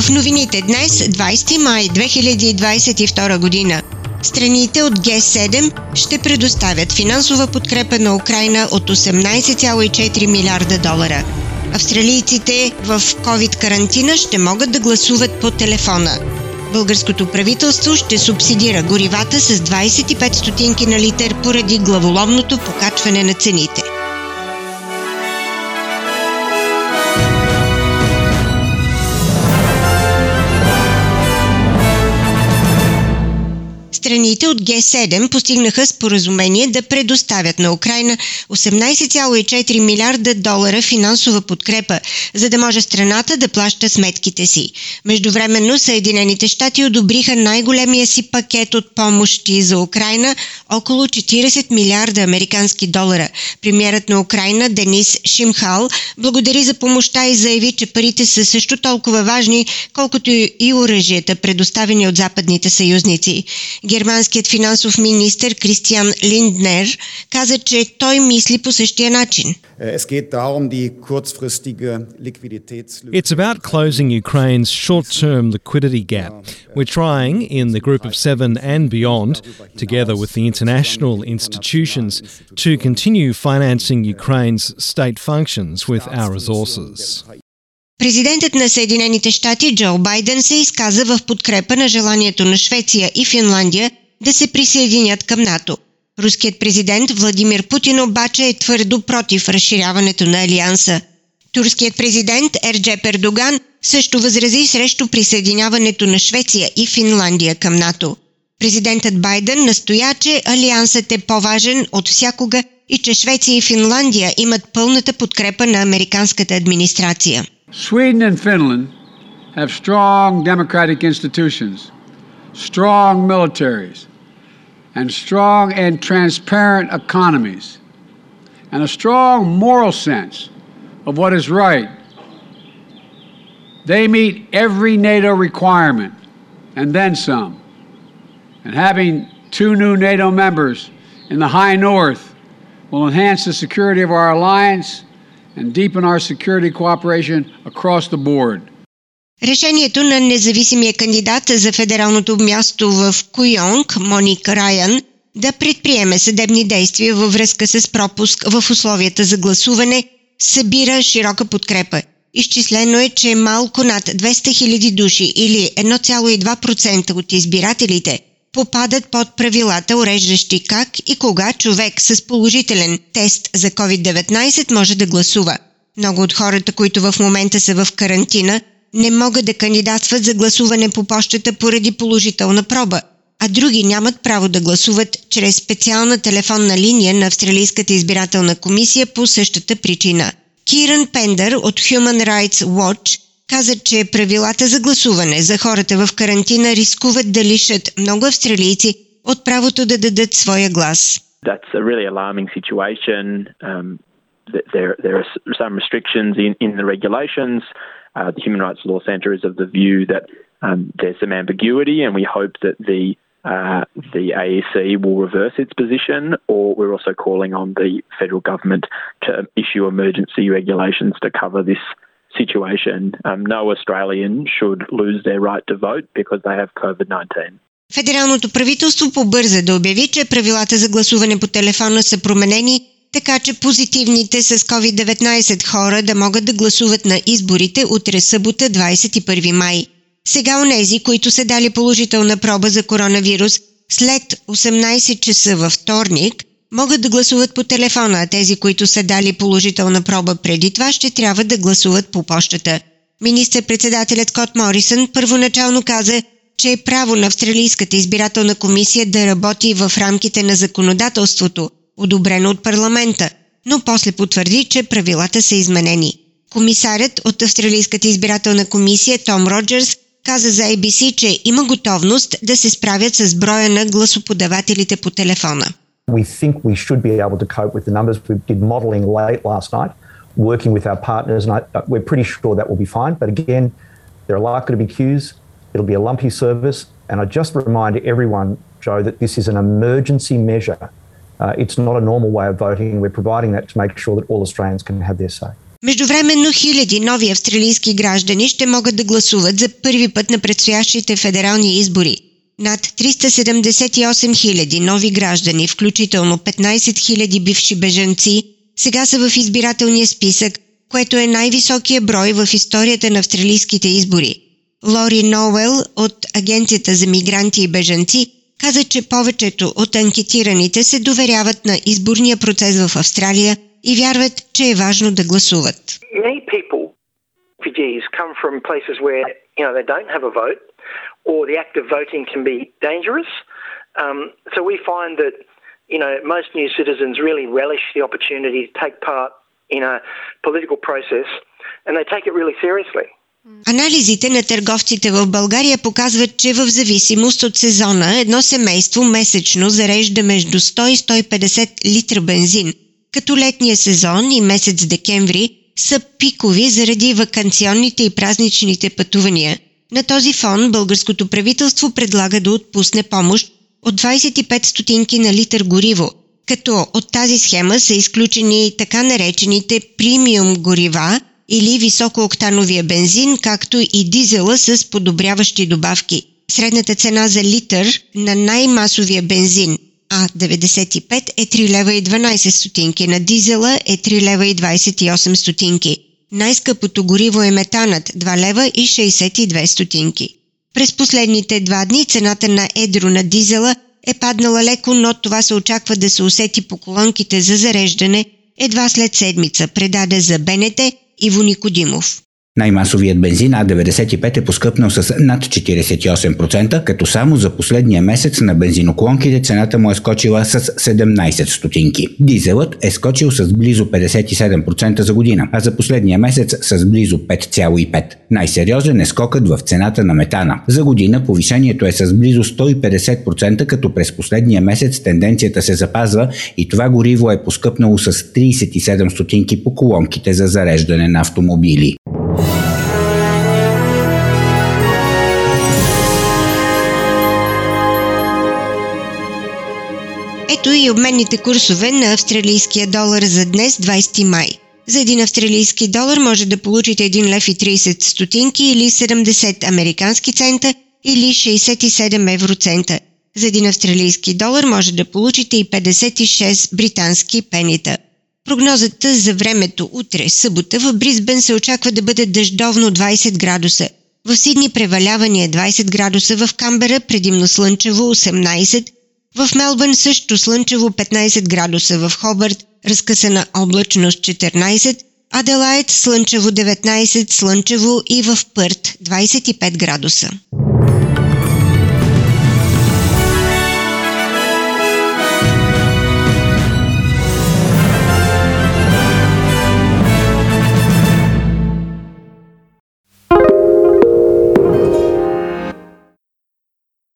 В новините днес, 20 май 2022 година, страните от Г7 ще предоставят финансова подкрепа на Украина от 18,4 милиарда долара. Австралийците в COVID-карантина ще могат да гласуват по телефона. Българското правителство ще субсидира горивата с 25 стотинки на литър поради главоломното покачване на цените. Страните от Г7 постигнаха споразумение да предоставят на Украина 18,4 милиарда долара финансова подкрепа, за да може страната да плаща сметките си. Междувременно Съединените щати одобриха най-големия си пакет от помощи за Украина около 40 милиарда американски долара. Премьерът на Украина Денис Шимхал благодари за помощта и заяви, че парите са също толкова важни, колкото и оръжията, предоставени от западните съюзници. Германският финансов министр Кристиан Линднер каза, че той мисли по същия начин. It's about closing Ukraine's short-term liquidity gap. We're trying, in the Group of Seven and beyond, together with the international institutions, to continue financing Ukraine's state functions with our resources. Президентът на Съединените щати Джо Байден се изказа в подкрепа на желанието на Швеция и Финландия да се присъединят към НАТО. Руският президент Владимир Путин обаче е твърдо против разширяването на Алианса. Турският президент Ерджеп Пердоган също възрази срещу присъединяването на Швеция и Финландия към НАТО. Президентът Байден настоя, че Алиансът е по-важен от всякога и че Швеция и Финландия имат пълната подкрепа на американската администрация. Sweden and Finland have strong democratic institutions, strong militaries, and strong and transparent economies, and a strong moral sense of what is right. They meet every NATO requirement and then some. And having two new NATO members in the high north will enhance the security of our alliance and deepen our security cooperation across the board. Решението на независимия кандидат за федералното място в Куйонг, Моник Райан, да предприеме съдебни действия във връзка с пропуск в условията за гласуване, събира широка подкрепа. Изчислено е, че малко над 200 000 души или 1,2% от избирателите попадат под правилата, уреждащи как и кога човек с положителен тест за COVID-19 може да гласува. Много от хората, които в момента са в карантина, не могат да кандидатстват за гласуване по почтата поради положителна проба, а други нямат право да гласуват чрез специална телефонна линия на Австралийската избирателна комисия по същата причина. Киран Пендър от Human Rights Watch каза, че правилата за гласуване за хората в карантина рискуват да лишат много австралийци от правото да дадат своя глас. That's a really alarming situation. Um, there, there are some restrictions in, in the regulations. Uh, the Human Rights Law Centre is of the view that um, there's some ambiguity, and we hope that the uh, the AEC will reverse its position, or we're also calling on the federal government to issue emergency regulations to cover this situation. Um, no Australian should lose their right to vote because they have COVID-19. Федералното правителство побърза да обяви, че правилата за гласуване по телефона са променени, така че позитивните с COVID-19 хора да могат да гласуват на изборите утре събота 21 май. Сега онези, които са дали положителна проба за коронавирус след 18 часа във вторник, могат да гласуват по телефона, а тези, които са дали положителна проба преди това, ще трябва да гласуват по почтата. Министър-председателят Кот Морисън първоначално каза, че е право на Австралийската избирателна комисия да работи в рамките на законодателството, одобрено от парламента, но после потвърди, че правилата са изменени. Комисарят от Австралийската избирателна комисия Том Роджерс каза за ABC, че има готовност да се справят с броя на гласоподавателите по телефона. We think we should be able to cope with the numbers. We did modelling late last night, working with our partners, and I, we're pretty sure that will be fine. But again, there are likely to be queues. It'll be a lumpy service. And I just remind everyone, Joe, that this is an emergency measure. Uh, it's not a normal way of voting. We're providing that to make sure that all Australians can have their say. Междувременно хиляди нови австралийски граждани ще могат да гласуват за първи път на предстоящите федерални избори. Над 378 хиляди нови граждани, включително 15 хиляди бивши бежанци, сега са в избирателния списък, което е най-високия брой в историята на австралийските избори. Лори Ноуел от Агенцията за мигранти и бежанци каза, че повечето от анкетираните се доверяват на изборния процес в Австралия и вярват, че е важно да гласуват. come from places where you know they don't have a vote, or the act of voting can be dangerous. Um, so we find that you know most new citizens really relish the opportunity to take part in a political process, and they take it really seriously. Анализите на търговците в България показват, че в зависимост от сезона едно семейство месечно зарежда между 100 и 150 литра бензин, като летния сезон и месец декември са пикови заради вакансионните и празничните пътувания. На този фон българското правителство предлага да отпусне помощ от 25 стотинки на литър гориво, като от тази схема са изключени така наречените премиум горива – или високооктановия бензин, както и дизела с подобряващи добавки. Средната цена за литър на най-масовия бензин А95 е 3 лева и 12 стотинки, на дизела е 3 лева и 28 стотинки. Най-скъпото гориво е метанът 2 лева и 62 стотинки. През последните два дни цената на едро на дизела е паднала леко, но това се очаква да се усети по колонките за зареждане едва след седмица, предаде за БНТ Иво Никодимов. Най-масовият бензин А95 е поскъпнал с над 48%, като само за последния месец на бензиноклонките цената му е скочила с 17 стотинки. Дизелът е скочил с близо 57% за година, а за последния месец с близо 5,5%. Най-сериозен е скокът в цената на метана. За година повишението е с близо 150%, като през последния месец тенденцията се запазва и това гориво е поскъпнало с 37 стотинки по колонките за зареждане на автомобили. Обменните курсове на австралийския долар за днес, 20 май. За един австралийски долар може да получите 1 лев и 30 стотинки или 70 американски цента или 67 евроцента. За един австралийски долар може да получите и 56 британски пенита. Прогнозата за времето утре, събота, в Бризбен се очаква да бъде дъждовно 20 градуса. В Сидни преваляване 20 градуса, в Камбера предимно слънчево 18, в Мелбърн също слънчево 15 градуса, в Хобърт разкъсана облачност 14, Аделайт слънчево 19, слънчево и в Пърт 25 градуса.